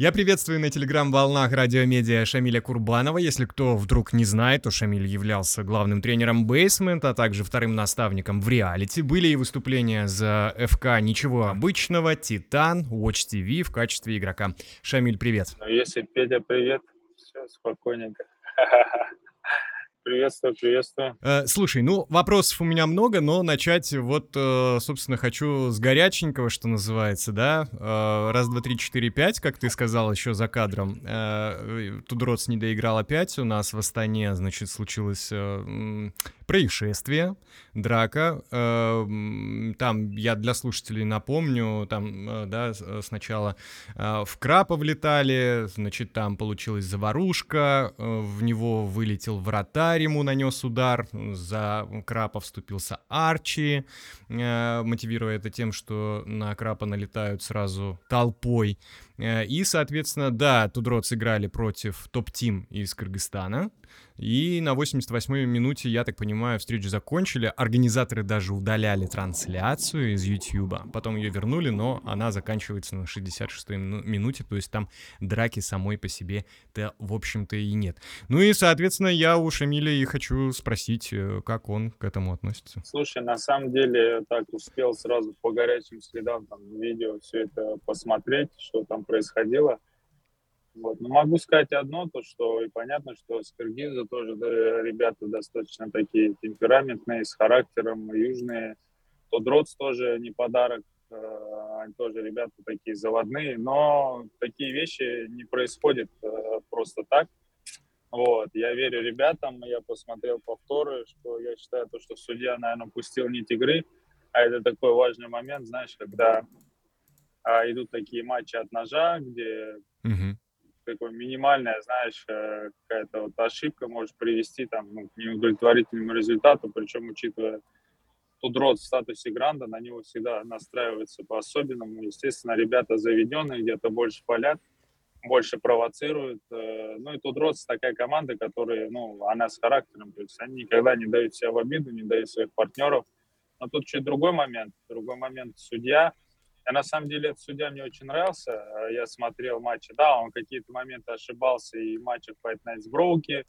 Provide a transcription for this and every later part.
Я приветствую на телеграм-волнах радиомедиа Шамиля Курбанова. Если кто вдруг не знает, то Шамиль являлся главным тренером Бейсмент, а также вторым наставником в реалити. Были и выступления за ФК «Ничего обычного», «Титан», Watch TV в качестве игрока. Шамиль, привет. Ну, если Петя, привет, все спокойненько. Приветствую, приветствую. Э, слушай, ну вопросов у меня много, но начать вот, э, собственно, хочу с горяченького, что называется, да. Э, раз, два, три, четыре, пять, как ты сказал еще за кадром. Тудроц не доиграл опять. У нас в Астане, значит, случилось происшествие, драка. Там, я для слушателей напомню, там, да, сначала в Крапа влетали, значит, там получилась заварушка, в него вылетел вратарь, ему нанес удар, за Крапа вступился Арчи, мотивируя это тем, что на Крапа налетают сразу толпой. И, соответственно, да, Тудро сыграли против топ-тим из Кыргызстана. И на 88-й минуте, я так понимаю, встречу закончили. Организаторы даже удаляли трансляцию из YouTube. Потом ее вернули, но она заканчивается на 66-й минуте. То есть там драки самой по себе-то, в общем-то, и нет. Ну и, соответственно, я у Шамиля и хочу спросить, э, как он к этому относится. Слушай, на самом деле, так успел сразу по горячим следам там видео все это посмотреть, что там происходило. Вот. Но могу сказать одно, то что и понятно, что с Киргиза тоже ребята достаточно такие темпераментные, с характером, южные. Тодроц тоже не подарок, э, они тоже ребята такие заводные, но такие вещи не происходят э, просто так. Вот, я верю ребятам, я посмотрел повторы, что я считаю, то, что судья, наверное, пустил нить игры, а это такой важный момент, знаешь, когда а, идут такие матчи от ножа, где uh-huh такое минимальная, знаешь, э, какая-то вот ошибка может привести там, ну, к неудовлетворительному результату, причем учитывая тот род в статусе гранда, на него всегда настраивается по-особенному. Естественно, ребята заведенные, где-то больше палят, больше провоцируют. Э, ну и тут Ротс такая команда, которая, ну, она с характером, то есть они никогда не дают себя в обиду, не дают своих партнеров. Но тут чуть другой момент. Другой момент судья – я на самом деле этот судья мне очень нравился. Я смотрел матчи. Да, он какие-то моменты ошибался и в матчах Fight Night с Броуки.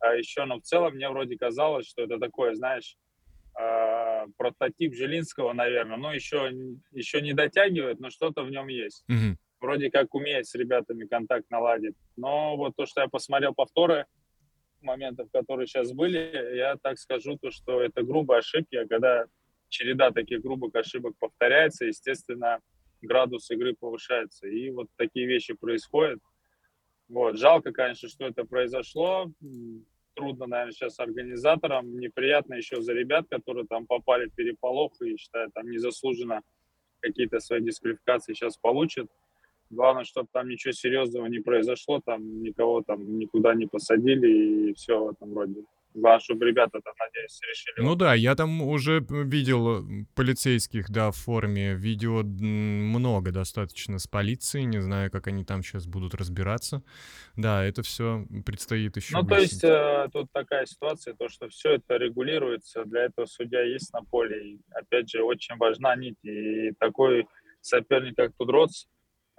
А еще, но в целом мне вроде казалось, что это такое, знаешь, а, прототип Жилинского, наверное. Но еще, еще не дотягивает, но что-то в нем есть. Mm-hmm. Вроде как умеет с ребятами контакт наладить. Но вот то, что я посмотрел повторы моментов, которые сейчас были, я так скажу, то, что это грубые ошибки, а когда череда таких грубых ошибок повторяется, естественно, градус игры повышается. И вот такие вещи происходят. Вот. Жалко, конечно, что это произошло. Трудно, наверное, сейчас организаторам. Неприятно еще за ребят, которые там попали в переполох и, считаю, там незаслуженно какие-то свои дисквалификации сейчас получат. Главное, чтобы там ничего серьезного не произошло, там никого там никуда не посадили и все в этом роде. Чтобы ребята там, надеюсь, решили. Ну да, я там уже видел полицейских, да, в форме. Видео много достаточно с полицией. Не знаю, как они там сейчас будут разбираться. Да, это все предстоит еще. Ну, то есть э, тут такая ситуация, то, что все это регулируется. Для этого судья есть на поле. И, опять же, очень важна нить. И такой соперник, как Тудроц,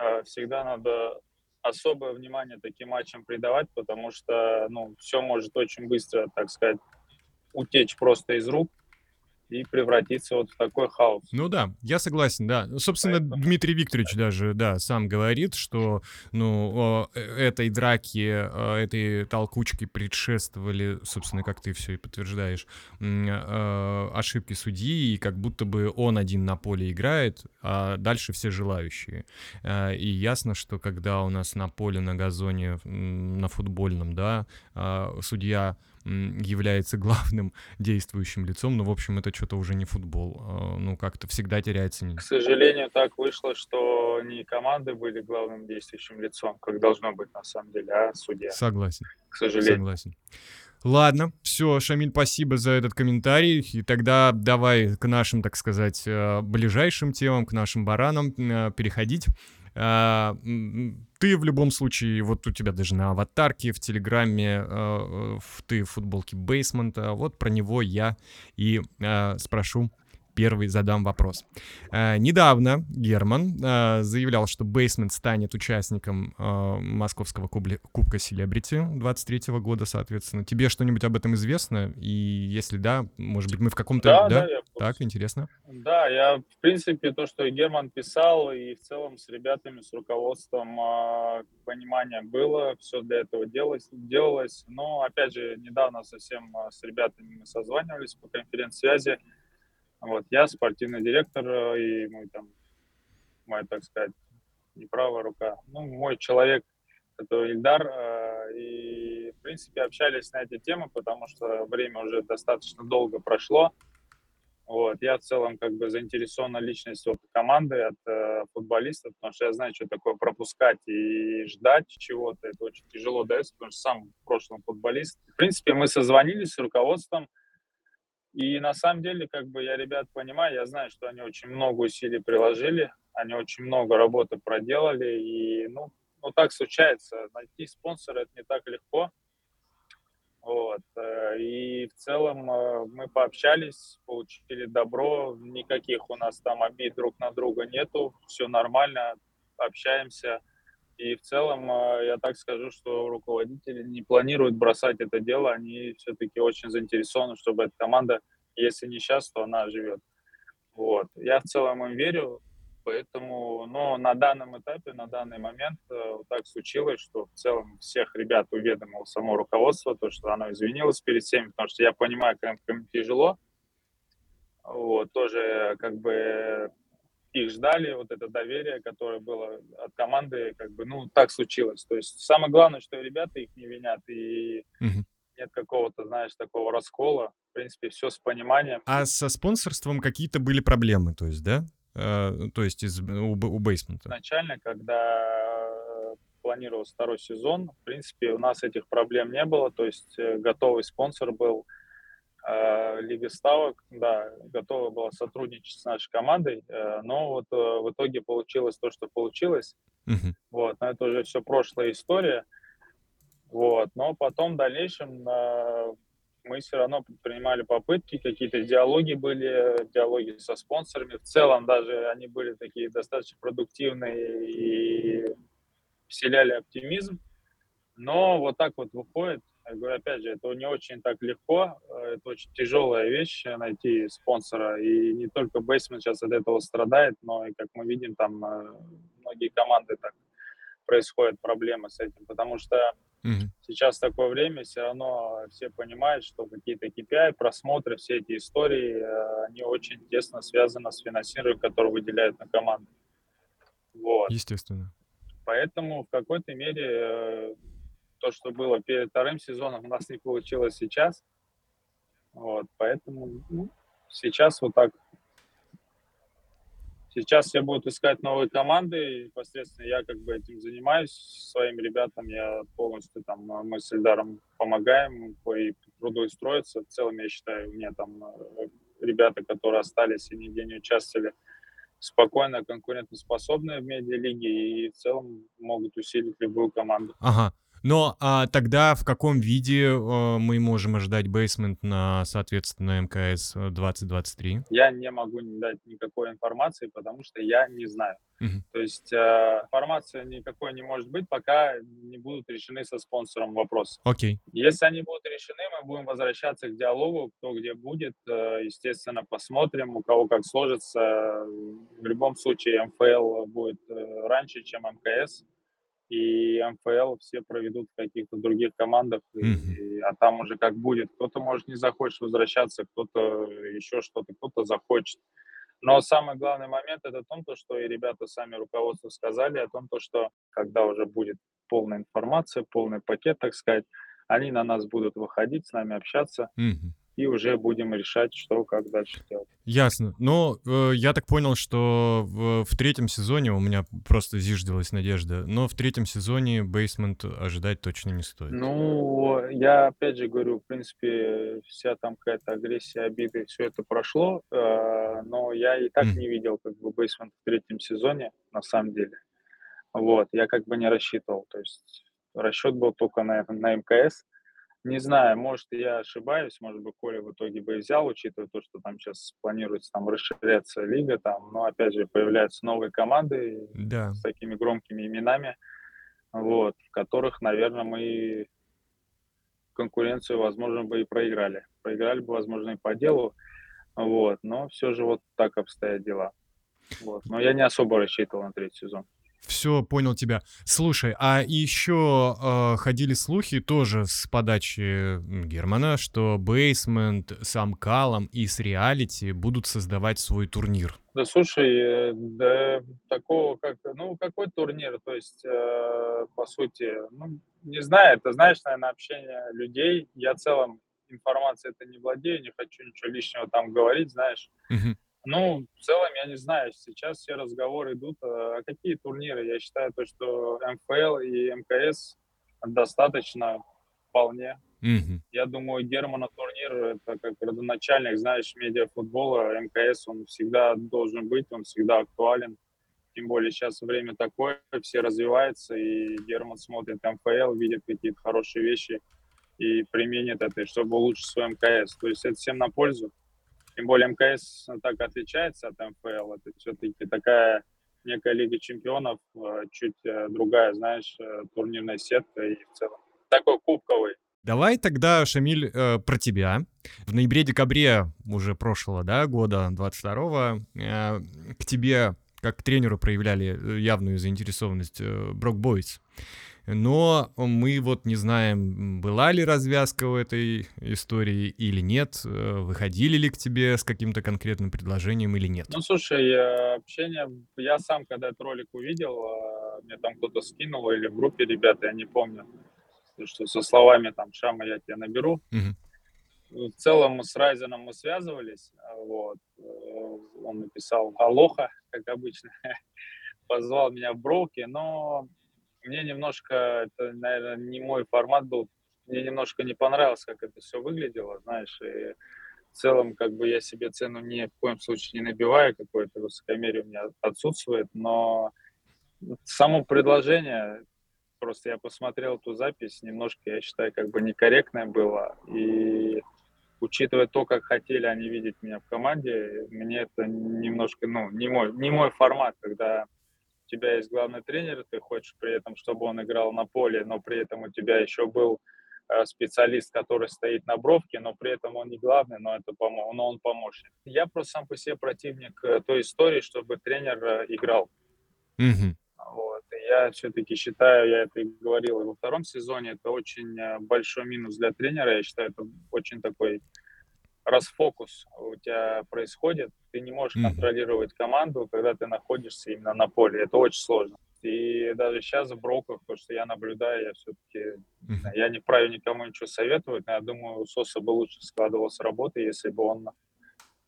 э, всегда надо особое внимание таким матчам придавать, потому что ну, все может очень быстро, так сказать, утечь просто из рук и превратиться вот в такой хаос. Ну да, я согласен, да. Ну, собственно, Поэтому... Дмитрий Викторович даже, да, сам говорит, что, ну, э, этой драке, этой толкучке предшествовали, собственно, как ты все и подтверждаешь, э, ошибки судьи, и как будто бы он один на поле играет, а дальше все желающие. Э, и ясно, что когда у нас на поле, на газоне, на футбольном, да, судья является главным действующим лицом, но, в общем, это что-то уже не футбол. А, ну, как-то всегда теряется. К сожалению, так вышло, что не команды были главным действующим лицом, как должно быть на самом деле, а судья. Согласен. К сожалению. Согласен. Ладно, все, Шамиль, спасибо за этот комментарий. И тогда давай к нашим, так сказать, э, ближайшим темам, к нашим баранам э, переходить. А, ты в любом случае, вот у тебя даже на аватарке в Телеграме, а, ты в футболке Бейсмента, вот про него я и а, спрошу первый задам вопрос. Э, недавно Герман э, заявлял, что Бейсмент станет участником э, Московского кубли- Кубка Селебрити 23 года, соответственно. Тебе что-нибудь об этом известно? И если да, может быть, мы в каком-то... Да, да, я Так, интересно. Да, я, в принципе, то, что Герман писал, и в целом с ребятами, с руководством э, понимание было, все для этого делалось, делалось. Но, опять же, недавно совсем э, с ребятами мы созванивались по конференц-связи. Вот, я спортивный директор э, и мой там, моя, так сказать, не правая рука, ну, мой человек, это Ильдар, э, и, в принципе, общались на эти темы, потому что время уже достаточно долго прошло, вот. Я в целом как бы заинтересована личность от команды, от э, футболистов, потому что я знаю, что такое пропускать и ждать чего-то. Это очень тяжело дается, потому что сам в прошлом футболист. В принципе, мы созвонились с руководством, и на самом деле, как бы я ребят понимаю, я знаю, что они очень много усилий приложили, они очень много работы проделали, и ну, ну так случается. Найти спонсора это не так легко. Вот. Э, и в целом э, мы пообщались, получили добро, никаких у нас там обид друг на друга нету, все нормально, общаемся. И в целом э, я так скажу, что руководители не планируют бросать это дело, они все-таки очень заинтересованы, чтобы эта команда, если не сейчас, то она живет. Вот. Я в целом им верю, поэтому, но на данном этапе, на данный момент э, вот так случилось, что в целом всех ребят уведомил само руководство, то, что оно извинилось перед всеми, потому что я понимаю, как им тяжело. Вот, тоже как бы их ждали, вот это доверие, которое было от команды, как бы, ну, так случилось. То есть самое главное, что ребята их не винят, и Мгм. нет какого-то, знаешь, такого раскола. В принципе, все с пониманием. А со спонсорством какие-то были проблемы, то есть, да? Э, то есть из, у, у Бейсмента. Изначально, когда планировался второй сезон, в принципе, у нас этих проблем не было, то есть э, готовый спонсор был э, Лига Ставок, да, готова была сотрудничать с нашей командой, э, но вот э, в итоге получилось то, что получилось. Мгм. Вот, но это уже все прошлая история. Вот, но потом в дальнейшем э, мы все равно предпринимали попытки, какие-то диалоги были, диалоги со спонсорами. В целом даже они были такие достаточно продуктивные и вселяли оптимизм. Но вот так вот выходит, я говорю, опять же, это не очень так легко, э, это очень тяжелая вещь э, найти спонсора, и не только Бейсмент сейчас от этого страдает, но и, как мы видим, там э, многие команды так происходят проблемы с этим, потому что Мгм. сейчас такое время, все равно все понимают, что какие-то KPI, просмотры, все эти истории, они очень тесно связаны с финансированием, которое выделяют на команду. Вот. Естественно. Поэтому в какой-то мере то, что было перед вторым сезоном, у нас не получилось сейчас. Вот, поэтому ну, сейчас вот так. Сейчас все будут искать новые команды, и непосредственно я как бы этим занимаюсь своим ребятам, я полностью там, э, мы с Эльдаром помогаем по и трудоустроиться. В целом, я считаю, у меня там э, ребята, которые остались и нигде не участвовали, спокойно, конкурентоспособные в медиалиге и в целом могут усилить любую команду. Ага. Но а тогда в каком виде э, мы можем ожидать Бейсмент на, соответственно, МКС э, 2023? Я не могу не дать никакой информации, потому что я не знаю. Мгм. То есть э, информация никакой не может быть, пока не будут решены со спонсором вопросы. Окей. Если они будут решены, мы будем возвращаться к диалогу, кто где будет. Э, Естественно, посмотрим, у кого как сложится. В любом случае, МФЛ будет э, раньше, чем МКС. И МФЛ все проведут в каких-то других командах, и- и- а там уже как будет. Кто-то, может, не захочет возвращаться, кто-то еще что-то, кто-то захочет. Но самый главный момент это в том, то, что и ребята сами руководство сказали о том, то, что когда уже будет полная информация, полный пакет, так сказать, они на нас будут выходить, с нами общаться, Мгм. И уже будем решать, что, как дальше делать. Ясно. Но э, я так понял, что в, в третьем сезоне у меня просто зиждилась надежда, но в третьем сезоне Бейсмент ожидать точно не стоит. Ну, я опять же говорю, в принципе, вся там какая-то агрессия, обиды, все это прошло, э, но я и так Мгм. не видел как бы Бейсмент в третьем сезоне, на самом деле. Вот, я как бы не рассчитывал, то есть расчет был только на, на МКС, Не знаю, может, я ошибаюсь, может быть, Коля в итоге бы и взял, учитывая то, что там сейчас планируется там расширяться лига, там, но опять же появляются новые команды Да. с такими громкими именами, вот, в которых, наверное, мы конкуренцию, возможно, бы и проиграли. Проиграли бы, возможно, и по делу, вот, но все же вот так обстоят дела. Вот. Но я не особо рассчитывал на третий сезон. Все, понял тебя. Слушай, а еще э, ходили слухи тоже с подачи Германа, что Бейсмент, сам Калом и с Реалити будут создавать свой турнир. Да слушай, э, да такого как, ну какой турнир, то есть э, по сути, ну не знаю, это знаешь, наверное, общение людей. Я в целом информацией это не владею, не хочу ничего лишнего там говорить, знаешь. Мгм. Ну, в целом, я не знаю, сейчас все разговоры идут, э, а какие турниры? Я считаю, то, что МФЛ и МКС достаточно вполне. Мгм. Я думаю, Германа турнир это как родоначальник, знаешь, медиафутбола. МКС он всегда должен быть, он всегда актуален. Тем более сейчас время такое, все развиваются, и Герман смотрит МФЛ, видит какие-то хорошие вещи и применит это, чтобы улучшить свой МКС. То есть это всем на пользу. Тем более МКС так отличается от МФЛ. Это все-таки такая некая Лига чемпионов, э, чуть э, другая, знаешь, э, турнирная сетка и в целом такой кубковый. Давай тогда, Шамиль, про тебя. В ноябре-декабре уже прошлого да, года, 22-го, э, к тебе, как к тренеру, проявляли явную заинтересованность э, Брок Бойс. Но мы вот не знаем, была ли развязка у этой истории или нет, э, выходили ли к тебе с каким-то конкретным предложением или нет. Ну, слушай, общение, я сам, когда этот ролик увидел, э, мне там кто-то скинул или в группе ребята, я не помню, что со словами там «Шама, я тебя наберу». Мгм. В целом мы с Райзеном мы связывались, а, вот, э, он написал «Алоха», как обычно, позвал меня в броуки, но мне немножко, это, наверное, не мой формат был, мне немножко не понравилось, как это все выглядело, знаешь, и в целом, как бы я себе цену ни в коем случае не набиваю, какое-то высокомерие у меня отсутствует, но само предложение, просто я посмотрел эту запись, немножко, я считаю, как бы некорректное было, и учитывая то, как хотели они видеть меня в команде, мне это немножко, ну, не мой, не мой формат, когда у тебя есть главный тренер, ты хочешь при этом, чтобы он играл на поле, но при этом у тебя еще был э, специалист, который стоит на бровке, но при этом он не главный, но, это помо- но он помощник. Я просто сам по себе противник э, той истории, чтобы тренер э, играл. Мгм. Вот. И я все-таки считаю, я это и говорил и во втором сезоне, это очень большой минус для тренера. Я считаю, это очень такой расфокус у тебя происходит. Ты не можешь Мгм. контролировать команду, когда ты находишься именно на поле. Это очень сложно. И даже сейчас в броках, то, что я наблюдаю, я все-таки, Мгм. я не вправе никому ничего советовать, но я думаю, у Соса бы лучше складывалась работа, если бы он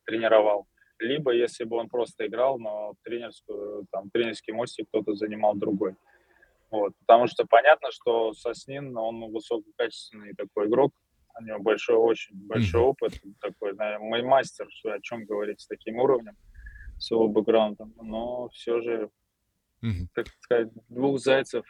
тренировал. Либо если бы он просто играл, но тренерскую, там, тренерский мостик кто-то занимал другой. Вот. Потому что понятно, что Соснин, он высококачественный такой игрок, у него большой, очень большой Мгм. опыт, такой, наверное, мой мастер, что о чем говорить с таким уровнем, с его бэкграундом, но все же, Мгм. так сказать, двух зайцев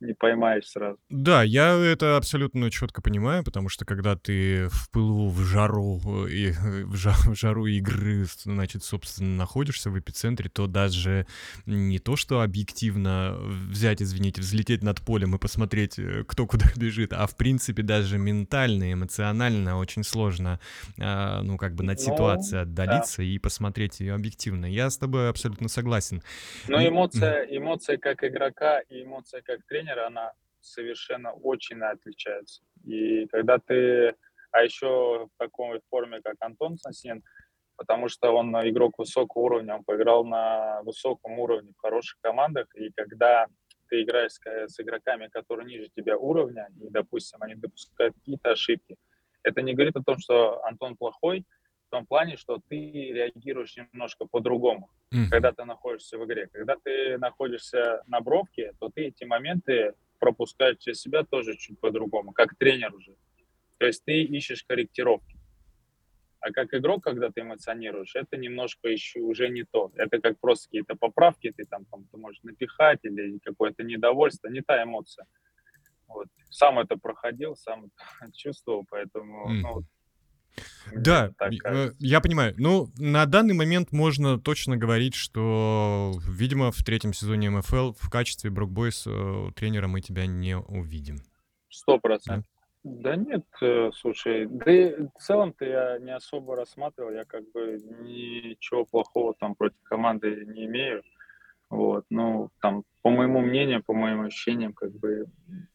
не поймаешь сразу. Да, я это абсолютно четко понимаю, потому что когда ты в пылу, в жару э, и э, в, жа- в жару игры, значит, собственно, находишься в эпицентре, то даже не то, что объективно взять, извините, взлететь над полем и посмотреть, э, кто куда бежит, а в принципе даже ментально, эмоционально очень сложно, а, ну, как бы над Ну, ситуацией отдалиться и посмотреть ее объективно. Я с тобой абсолютно согласен. Но И- эмоция, эмоция как игрока и эмоция как тренера, она совершенно очень отличается. И когда ты, а еще в такой форме, как Антон Сансин, потому что он игрок высокого уровня, он поиграл на высоком уровне в хороших командах, и когда ты играешь с, с игроками, которые ниже тебя уровня, и, допустим, они допускают какие-то ошибки, это не говорит о том, что Антон плохой, в том плане, что ты реагируешь немножко по-другому Мгм. когда ты находишься в игре. Когда ты находишься на бровке, то ты эти моменты пропускаешь через себя тоже чуть по-другому, как тренер уже. То есть ты ищешь корректировки. А как игрок, когда ты эмоционируешь, это немножко еще уже не то. Это как просто какие-то поправки, ты там, там ты можешь напихать или какое-то недовольство, не та эмоция. Вот. сам это проходил, сам это чувствовал, поэтому, М. ну, Да, э, кажется. я понимаю. Ну, на данный момент можно точно говорить, что, видимо, в третьем сезоне МФЛ в качестве Брок Бойс э, тренера мы тебя не увидим. Сто Да? процентов. Да нет, э, слушай, да и в целом-то я не особо рассматривал, я как бы ничего плохого там против команды не имею. Вот, ну, там, по моему мнению, по моим ощущениям, как бы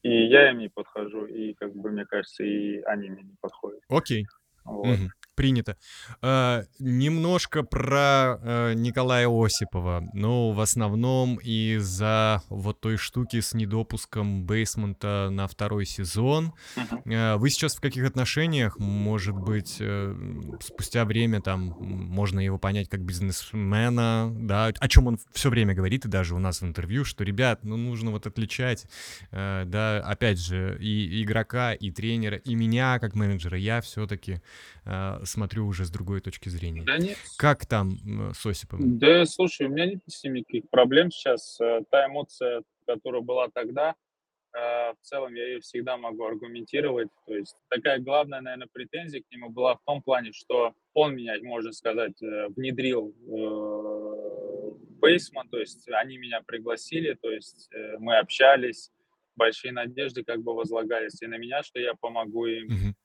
и я им не подхожу, и, как бы, мне кажется, и они мне не подходят. Окей. Вот. Мгм. Принято. А, немножко про э, Николая Осипова. Ну, в основном из-за вот той штуки с недопуском Бейсмента на второй сезон. Э, Вы сейчас в каких отношениях? Может быть, э, спустя время там можно его понять как бизнесмена, да, о чем он все время говорит, и даже у нас в интервью, что, ребят, ну нужно вот отличать, э, да, опять же, и игрока, и тренера, и меня как менеджера, я все-таки смотрю уже с другой точки зрения. Да нет, Как там с Осиповым? да, слушай, у меня нет с ним никаких проблем сейчас. Э, Та эмоция, которая была тогда, э, в целом я ее всегда могу аргументировать. То есть такая главная, наверное, претензия к нему была в том плане, что он меня, можно сказать, э, внедрил в Бейсман, то есть они меня пригласили, то есть мы общались, большие надежды как бы возлагались и на меня, что я помогу им, Мгм.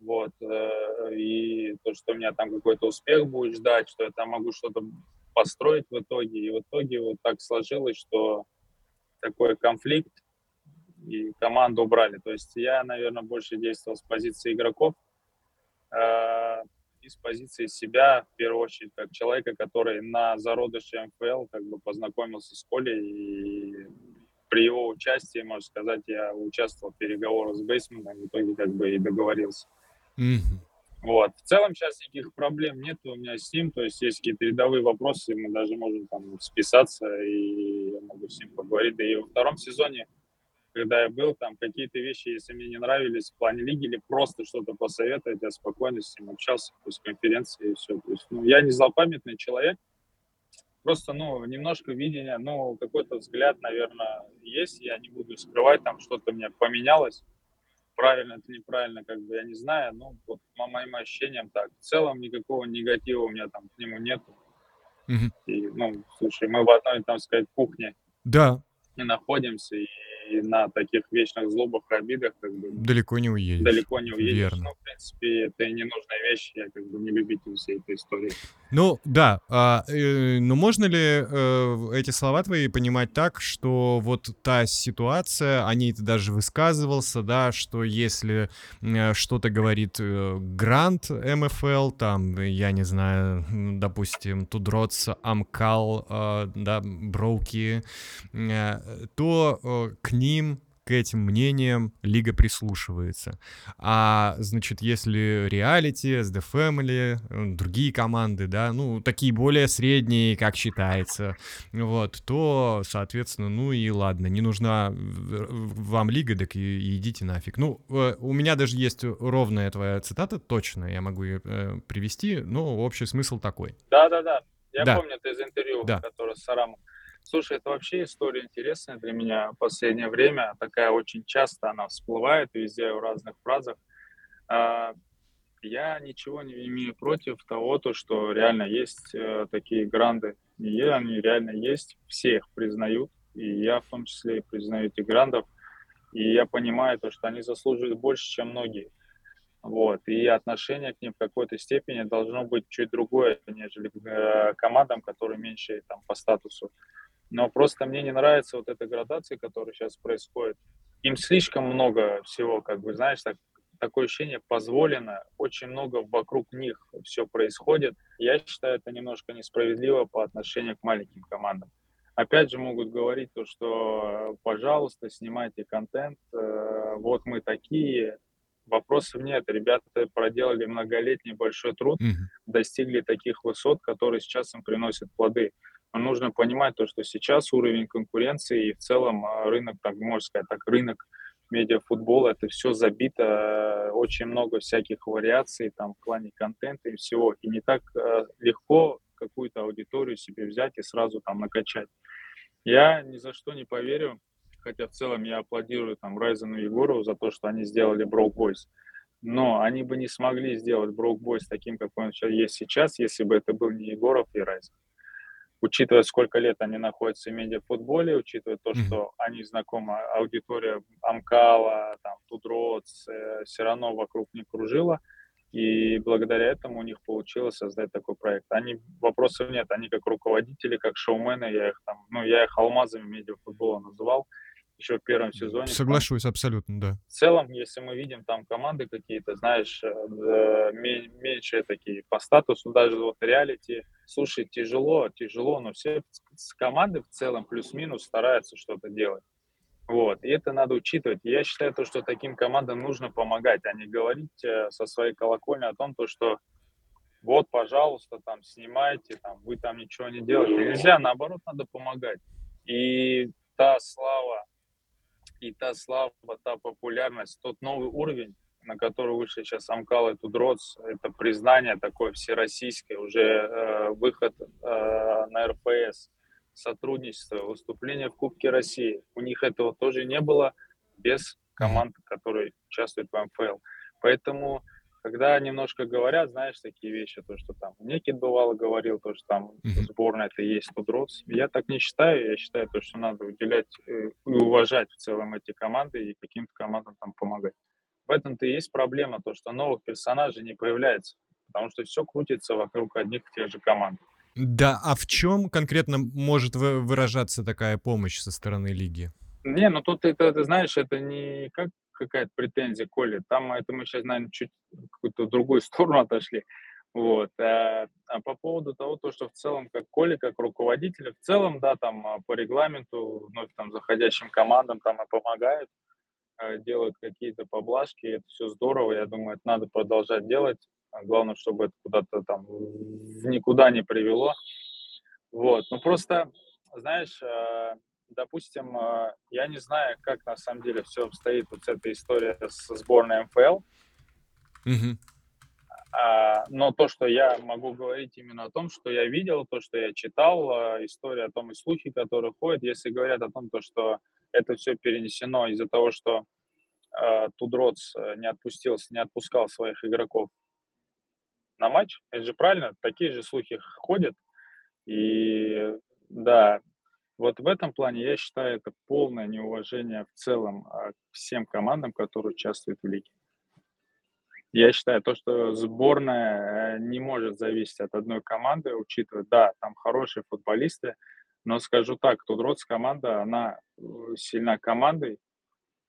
Вот, э, и то, что меня там какой-то успех будет ждать, что я там могу что-то построить в итоге, и в итоге вот так сложилось, что такой конфликт, и команду убрали. То есть я, наверное, больше действовал с позиции игроков э, и с позиции себя, в первую очередь, как человека, который на зародыше МФЛ как бы познакомился с Колей, и при его участии, можно сказать, я участвовал в переговорах с Бейсманом, в итоге как бы и договорился. Мгм. Вот. В целом сейчас никаких проблем нет у меня с ним, то есть есть какие-то рядовые вопросы, мы даже можем там списаться, и я могу с ним поговорить. Да и во втором сезоне, когда я был, там какие-то вещи, если мне не нравились в плане лиги или просто что-то посоветовать, я спокойно с ним общался после конференции и все. То есть, ну, я не злопамятный человек, просто, ну, немножко видения, ну, какой-то взгляд, наверное, есть, я не буду скрывать, там что-то у меня поменялось, правильно это неправильно, как бы я не знаю, ну, вот по моим ощущениям так. В целом никакого негатива у меня там к нему нету. Мгм. И, ну, слушай, мы в одной, там сказать, кухне Да, не находимся, и, и на таких вечных злобах, обидах, как бы, далеко не уедешь. далеко не уедешь. Верно. Но, в принципе, это и ненужная вещь, я как бы не любитель всей этой истории. Ну, да, а, э, но можно ли э, эти слова твои понимать так, что вот та ситуация, о ней ты даже высказывался, да, что если э, что-то говорит э, Грант МФЛ, там, э, я не знаю, допустим, Тудроц, Амкал, э, да, Броуки, э, то э, к ним к этим мнениям лига прислушивается. А, значит, если реалити, SD Family, э, другие команды, да, ну, такие более средние, как считается, вот, то, соответственно, ну и ладно, не нужна вам лига, так и, и идите нафиг. Ну, э, у меня даже есть ровная твоя цитата, точно, я могу ее э, привести, но общий смысл такой. Да-да-да, я Да. помню это из интервью, Да. которое с Сарамом. Слушай, это вообще история интересная для меня в последнее время. Такая очень часто она всплывает везде в разных фразах. А, Я ничего не имею против того, то, что реально есть э, такие гранды. И они реально есть, все их признают. И я в том числе признаю этих грандов. И я понимаю то, что они заслуживают больше, чем многие. Вот. И отношение к ним в какой-то степени должно быть чуть другое, нежели к э, командам, которые меньше там, по статусу. Но просто мне не нравится вот эта градация, которая сейчас происходит. Им слишком много всего, как бы, знаешь, так, такое ощущение позволено, очень много вокруг них все происходит. Я считаю, это немножко несправедливо по отношению к маленьким командам. Опять же могут говорить то, что, э, пожалуйста, снимайте контент, э, вот мы такие, вопросов нет. Ребята проделали многолетний большой труд, достигли таких высот, которые сейчас им приносят плоды. Но нужно понимать то, что сейчас уровень конкуренции и в целом э, рынок, так можно сказать, так рынок медиафутбола, это все забито, э, очень много всяких вариаций там в плане контента и всего. И не так э, легко какую-то аудиторию себе взять и сразу там накачать. Я ни за что не поверю хотя в целом я аплодирую там Райзену и Егорову за то, что они сделали Broke Boys. Но они бы не смогли сделать Broke Boys таким, какой он есть сейчас, если бы это был не Егоров и Райзен. Учитывая, сколько лет они находятся в медиафутболе, учитывая то, mm-hmm. что они знакомы, аудитория Амкала, там, Тудроц, э, все равно вокруг не кружила, и благодаря этому у них получилось создать такой проект. Они, вопросов нет, они как руководители, как шоумены, я их там, ну, я их алмазами медиафутбола называл, еще в первом сезоне. Соглашусь, там, абсолютно, да. В целом, если мы видим там команды какие-то, знаешь, э, меньше такие по статусу, даже вот реалити, слушай, тяжело, тяжело, но все с команды в целом плюс-минус стараются что-то делать. Вот, и это надо учитывать. Я считаю, то, что таким командам нужно помогать, а не говорить э, со своей колокольни о том, то, что вот, пожалуйста, там, снимайте, там, вы там ничего не делаете. Нельзя, наоборот, надо помогать. И та слава, и та слава, та популярность, тот новый уровень, на который вышли сейчас Амкал и Тудроц, это признание такое всероссийское, уже э, выход э, на РПС, сотрудничество, выступление в Кубке России. У них этого тоже не было без команд, которые участвуют в МФЛ. Поэтому когда немножко говорят, знаешь, такие вещи, то, что там Некит бывало говорил, то, что там сборная это и есть Тудроц, я так не считаю, я считаю, то, что надо уделять э, и уважать в целом эти команды и каким-то командам там помогать. В этом-то и есть проблема, то, что новых персонажей не появляется, потому что все крутится вокруг одних и тех же команд. Да, а в чем конкретно может выражаться такая помощь со стороны лиги? Не, ну тут это, ты знаешь, это не как какая-то претензия Коли. Там это мы сейчас, наверное, чуть какую-то другую сторону отошли. Вот. А, а по поводу того, то, что в целом, как Коли, как руководитель, в целом, да, там а, по регламенту, вновь там заходящим командам там и помогают, а, делают какие-то поблажки, это все здорово, я думаю, это надо продолжать делать. Главное, чтобы это куда-то там никуда не привело. Вот. Ну просто, знаешь, допустим, э, я не знаю, как на самом деле все обстоит вот эта история с сборной МФЛ. Mm-hmm. А, но то, что я могу говорить именно о том, что я видел, то, что я читал, э, история о том и слухи, которые ходят, если говорят о том, то, что это все перенесено из-за того, что э, Тудроц не отпустил, не отпускал своих игроков на матч, это же правильно, такие же слухи ходят, и да, вот в этом плане я считаю это полное неуважение в целом а, к всем командам, которые участвуют в лиге. Я считаю, то, что сборная э, не может зависеть от одной команды, учитывая, да, там хорошие футболисты, но скажу так, Тудроц команда, она э, сильна командой,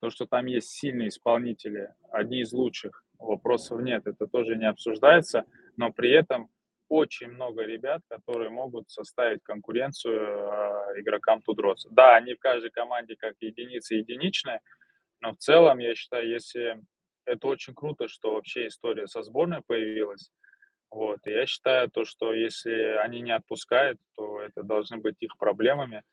то, что там есть сильные исполнители, одни из лучших, вопросов нет, это тоже не обсуждается, но при этом очень много ребят, которые могут составить конкуренцию э, игрокам Тудроса. Да, они в каждой команде как единицы единичные, но в целом, я считаю, если это очень круто, что вообще история со сборной появилась. Вот. И я считаю то, что если они не отпускают, то это должны быть их проблемами.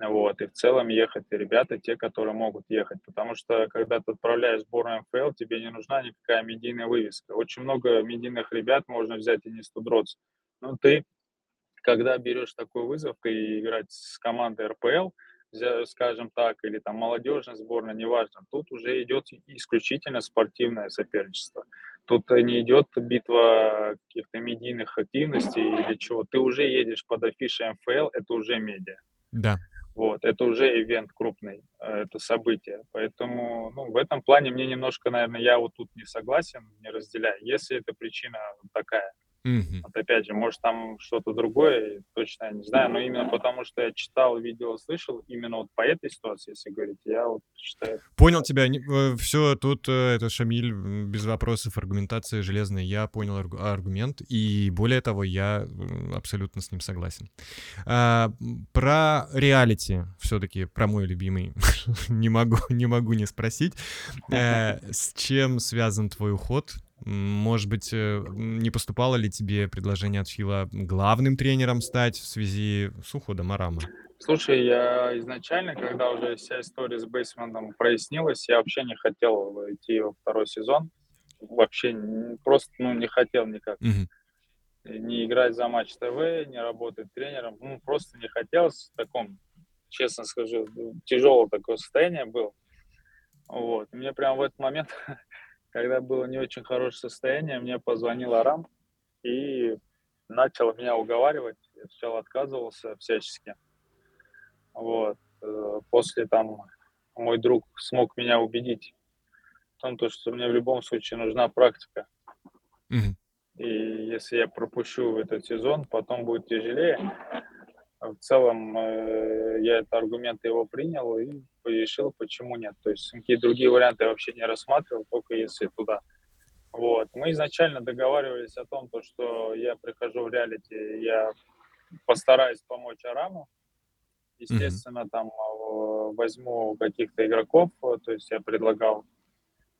Вот, и в целом ехать ребята, те, которые могут ехать. Потому что, когда ты отправляешь сборную МФЛ, тебе не нужна никакая медийная вывеска. Очень много медийных ребят можно взять и не студроц. Но ты, когда берешь такой вызов и играть с командой РПЛ, скажем так, или там молодежная сборная, неважно, тут уже идет исключительно спортивное соперничество. Тут не идет битва каких-то медийных активностей или чего. Ты уже едешь под афишей МФЛ, это уже медиа. Да. Вот, это уже ивент крупный, э, это событие. Поэтому ну, в этом плане мне немножко, наверное, я вот тут не согласен, не разделяю. Если эта причина такая, Mm-hmm. Вот опять же, может там что-то другое, точно я не знаю, но именно потому, что я читал, видел, слышал, именно вот по этой ситуации, если говорить, я вот считаю... Понял тебя, э, все, тут э, это Шамиль, без вопросов, аргументация железная, я понял аргумент, и более того, я абсолютно с ним согласен. А, про реалити, все-таки, про мой любимый, не могу, не могу не спросить, э, с чем связан твой уход может быть, э, не поступало ли тебе предложение от Фила главным тренером стать в связи с уходом Арама? Слушай, я изначально, когда уже вся история с Бейсманом прояснилась, я вообще не хотел идти во второй сезон. Вообще просто ну, не хотел никак. Угу. Не играть за матч ТВ, не работать тренером. Ну, просто не хотелось в таком честно скажу, тяжелое такое состояние было. Вот. мне прямо в этот момент, когда было не очень хорошее состояние, мне позвонил Арам и начал меня уговаривать. Я сначала отказывался всячески. Вот. Э, после там мой друг смог меня убедить в том, что мне в любом случае нужна практика. Mm-hmm. И если я пропущу этот сезон, потом будет тяжелее. В целом э, я этот аргумент его принял и решил, почему нет. То есть какие другие варианты я вообще не рассматривал, только если туда. Вот. Мы изначально договаривались о том, то, что я прихожу в реалити, я постараюсь помочь Араму. Естественно, mm-hmm. там э, возьму каких-то игроков, то есть я предлагал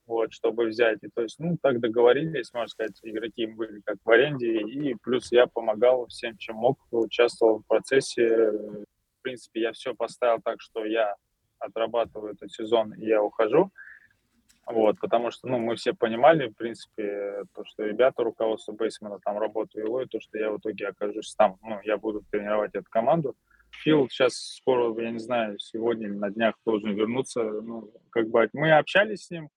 вот, чтобы взять. И то есть, ну, так договорились, можно сказать, игроки были как в аренде, и плюс я помогал всем, чем мог, участвовал в процессе. В принципе, я все поставил так, что я отрабатываю этот сезон, и я ухожу. Вот, потому что, ну, мы все понимали, в принципе, то, что ребята, руководство Бейсмена там работают, и то, что я в итоге окажусь там, ну, я буду тренировать эту команду. Фил сейчас скоро, я не знаю, сегодня или на днях должен вернуться. Ну, как бы мы общались с ним,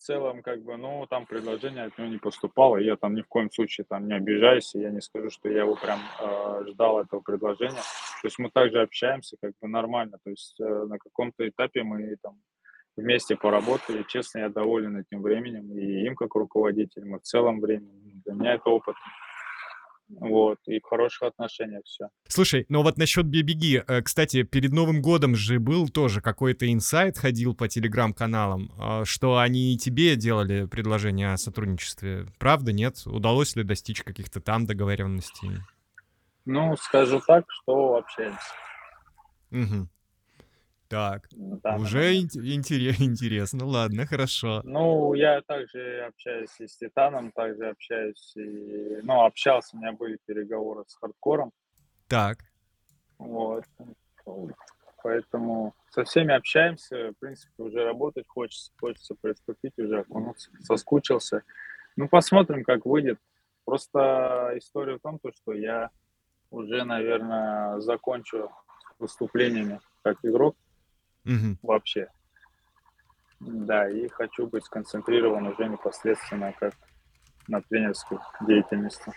целом, как бы, ну, там предложение от него не поступало, и я там ни в коем случае там не обижаюсь, и я не скажу, что я его прям э, ждал этого предложения. То есть мы также общаемся, как бы нормально, то есть э, на каком-то этапе мы там вместе поработали, честно, я доволен этим временем, и им как руководитель, мы в целом временем, для меня это опыт. Вот, и в хороших отношениях все. Слушай, ну вот насчет Бебеги, э, кстати, перед Новым годом же был тоже какой-то инсайт, ходил по телеграм-каналам, а, что они и тебе делали предложение о сотрудничестве. Правда, нет? Удалось ли достичь каких-то там договоренностей? Ну, скажу так, что общаемся. Угу. Так, да, уже ин- интересно, ладно, хорошо. Ну, я также общаюсь и с Титаном, также общаюсь и... Ну, общался, у меня были переговоры с Хардкором. Так. Вот. Поэтому со всеми общаемся, в принципе, уже работать хочется, хочется приступить, уже окунуться, соскучился. Ну, посмотрим, как выйдет. Просто история в том, что я уже, наверное, закончу выступлениями как игрок угу. вообще. Да, и хочу быть сконцентрирован уже непосредственно как на тренерской деятельности.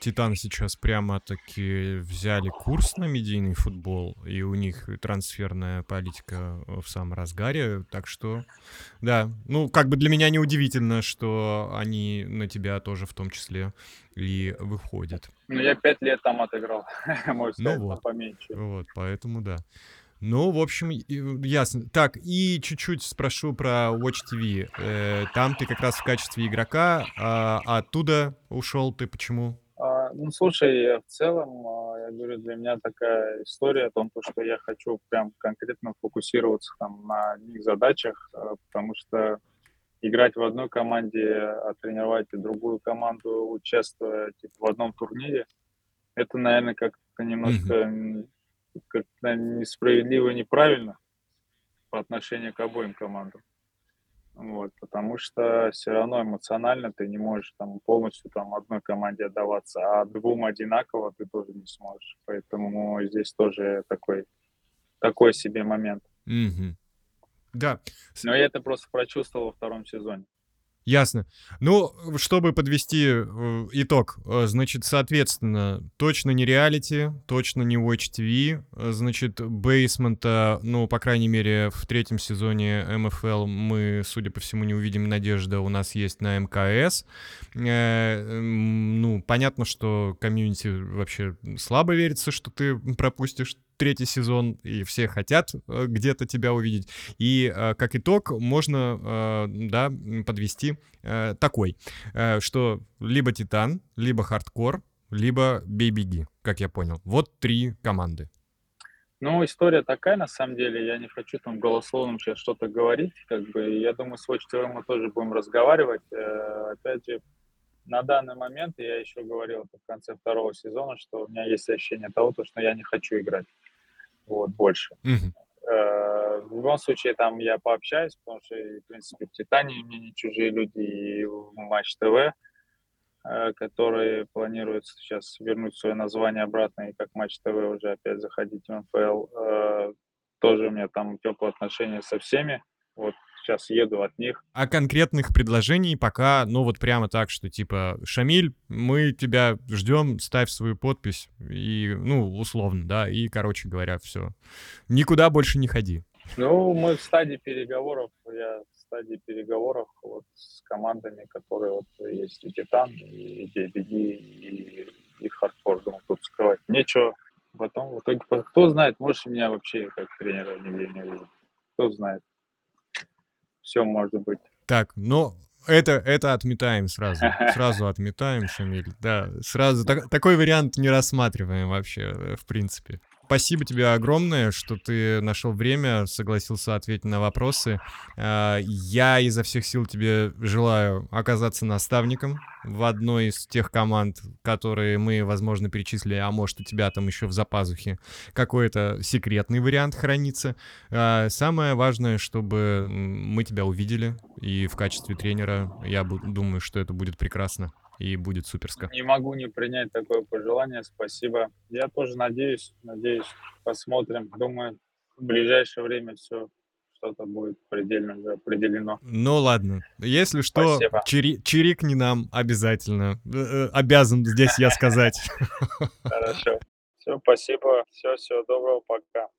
Титан сейчас прямо-таки взяли курс на медийный футбол, и у них трансферная политика в самом разгаре, так что, да, ну, как бы для меня неудивительно, что они на тебя тоже в том числе и выходят. Ну, я пять лет там отыграл, можно ну сказать, вот, поменьше. Вот, поэтому да. Ну, в общем, ясно. Так, и чуть-чуть спрошу про Watch TV. Э, там ты как раз в качестве игрока, а, а оттуда ушел ты почему? А, ну, слушай, в целом, а, я говорю, для меня такая история о том, что я хочу прям конкретно фокусироваться там на одних задачах, а, потому что играть в одной команде, а тренировать другую команду, участвуя типа, в одном турнире, это, наверное, как-то немножко mm-hmm как-то несправедливо и неправильно по отношению к обоим командам. Вот, потому что все равно эмоционально ты не можешь там полностью там одной команде отдаваться, а двум одинаково ты тоже не сможешь. Поэтому здесь тоже такой, такой себе момент. Mm-hmm. Да. Но я это просто прочувствовал во втором сезоне. Ясно. Ну, чтобы подвести э, итог, э, значит, соответственно, точно не реалити, точно не Watch TV, э, значит, Бейсмента, ну, по крайней мере, в третьем сезоне МФЛ мы, судя по всему, не увидим надежда, у нас есть на МКС. Ну, понятно, что комьюнити вообще слабо верится, что ты пропустишь третий сезон, и все хотят э, где-то тебя увидеть. И э, как итог можно, э, да, подвести такой, что либо Титан, либо Хардкор, либо Бей-Беги, как я понял. Вот три команды. Ну, история такая, на самом деле, я не хочу там голословным сейчас что-то говорить, как бы, я думаю, с Watch мы тоже будем разговаривать. Опять же, на данный момент, я еще говорил в конце второго сезона, что у меня есть ощущение того, что я не хочу играть вот, больше. Mm-hmm. в любом случае, там я пообщаюсь, потому что, в принципе, в Титане мне не чужие люди, и в Матч ТВ. э, который планируется сейчас вернуть свое название обратно и как Матч ТВ уже опять заходить в МФЛ. Э, тоже у меня там теплые отношения со всеми. Вот сейчас еду от них. А конкретных предложений пока, ну вот прямо так, что типа, Шамиль, мы тебя ждем, ставь свою подпись, и, ну, условно, да, и, короче говоря, все. Никуда больше не ходи. Ну, мы в стадии переговоров, я в стадии переговоров вот с командами, которые вот есть и Титан, и DBD, и, и Хардфорд, думаю, тут скрывать нечего. Потом, в итоге, кто знает, может, меня вообще как тренера нигде не увидит. Кто знает все может быть. Так, ну, это, это отметаем сразу. Сразу отметаем, Шамиль. Да, сразу. Так, такой вариант не рассматриваем вообще, э, в принципе. Спасибо тебе огромное, что ты нашел время, согласился ответить на вопросы. А, я изо всех сил тебе желаю оказаться наставником в одной из тех команд, которые мы, возможно, перечислили, а может, у тебя там еще в запазухе какой-то секретный вариант хранится. А, самое важное, чтобы мы тебя увидели, и в качестве тренера я думаю, что это будет прекрасно и будет суперско. Не могу не принять такое пожелание, спасибо. Я тоже надеюсь, надеюсь, посмотрим. Думаю, в ближайшее время все что-то будет предельно уже определено. Ну ладно, если что, чири, чирикни нам обязательно. Э, э, обязан здесь я сказать. Хорошо. Все, спасибо. Все, всего доброго, пока.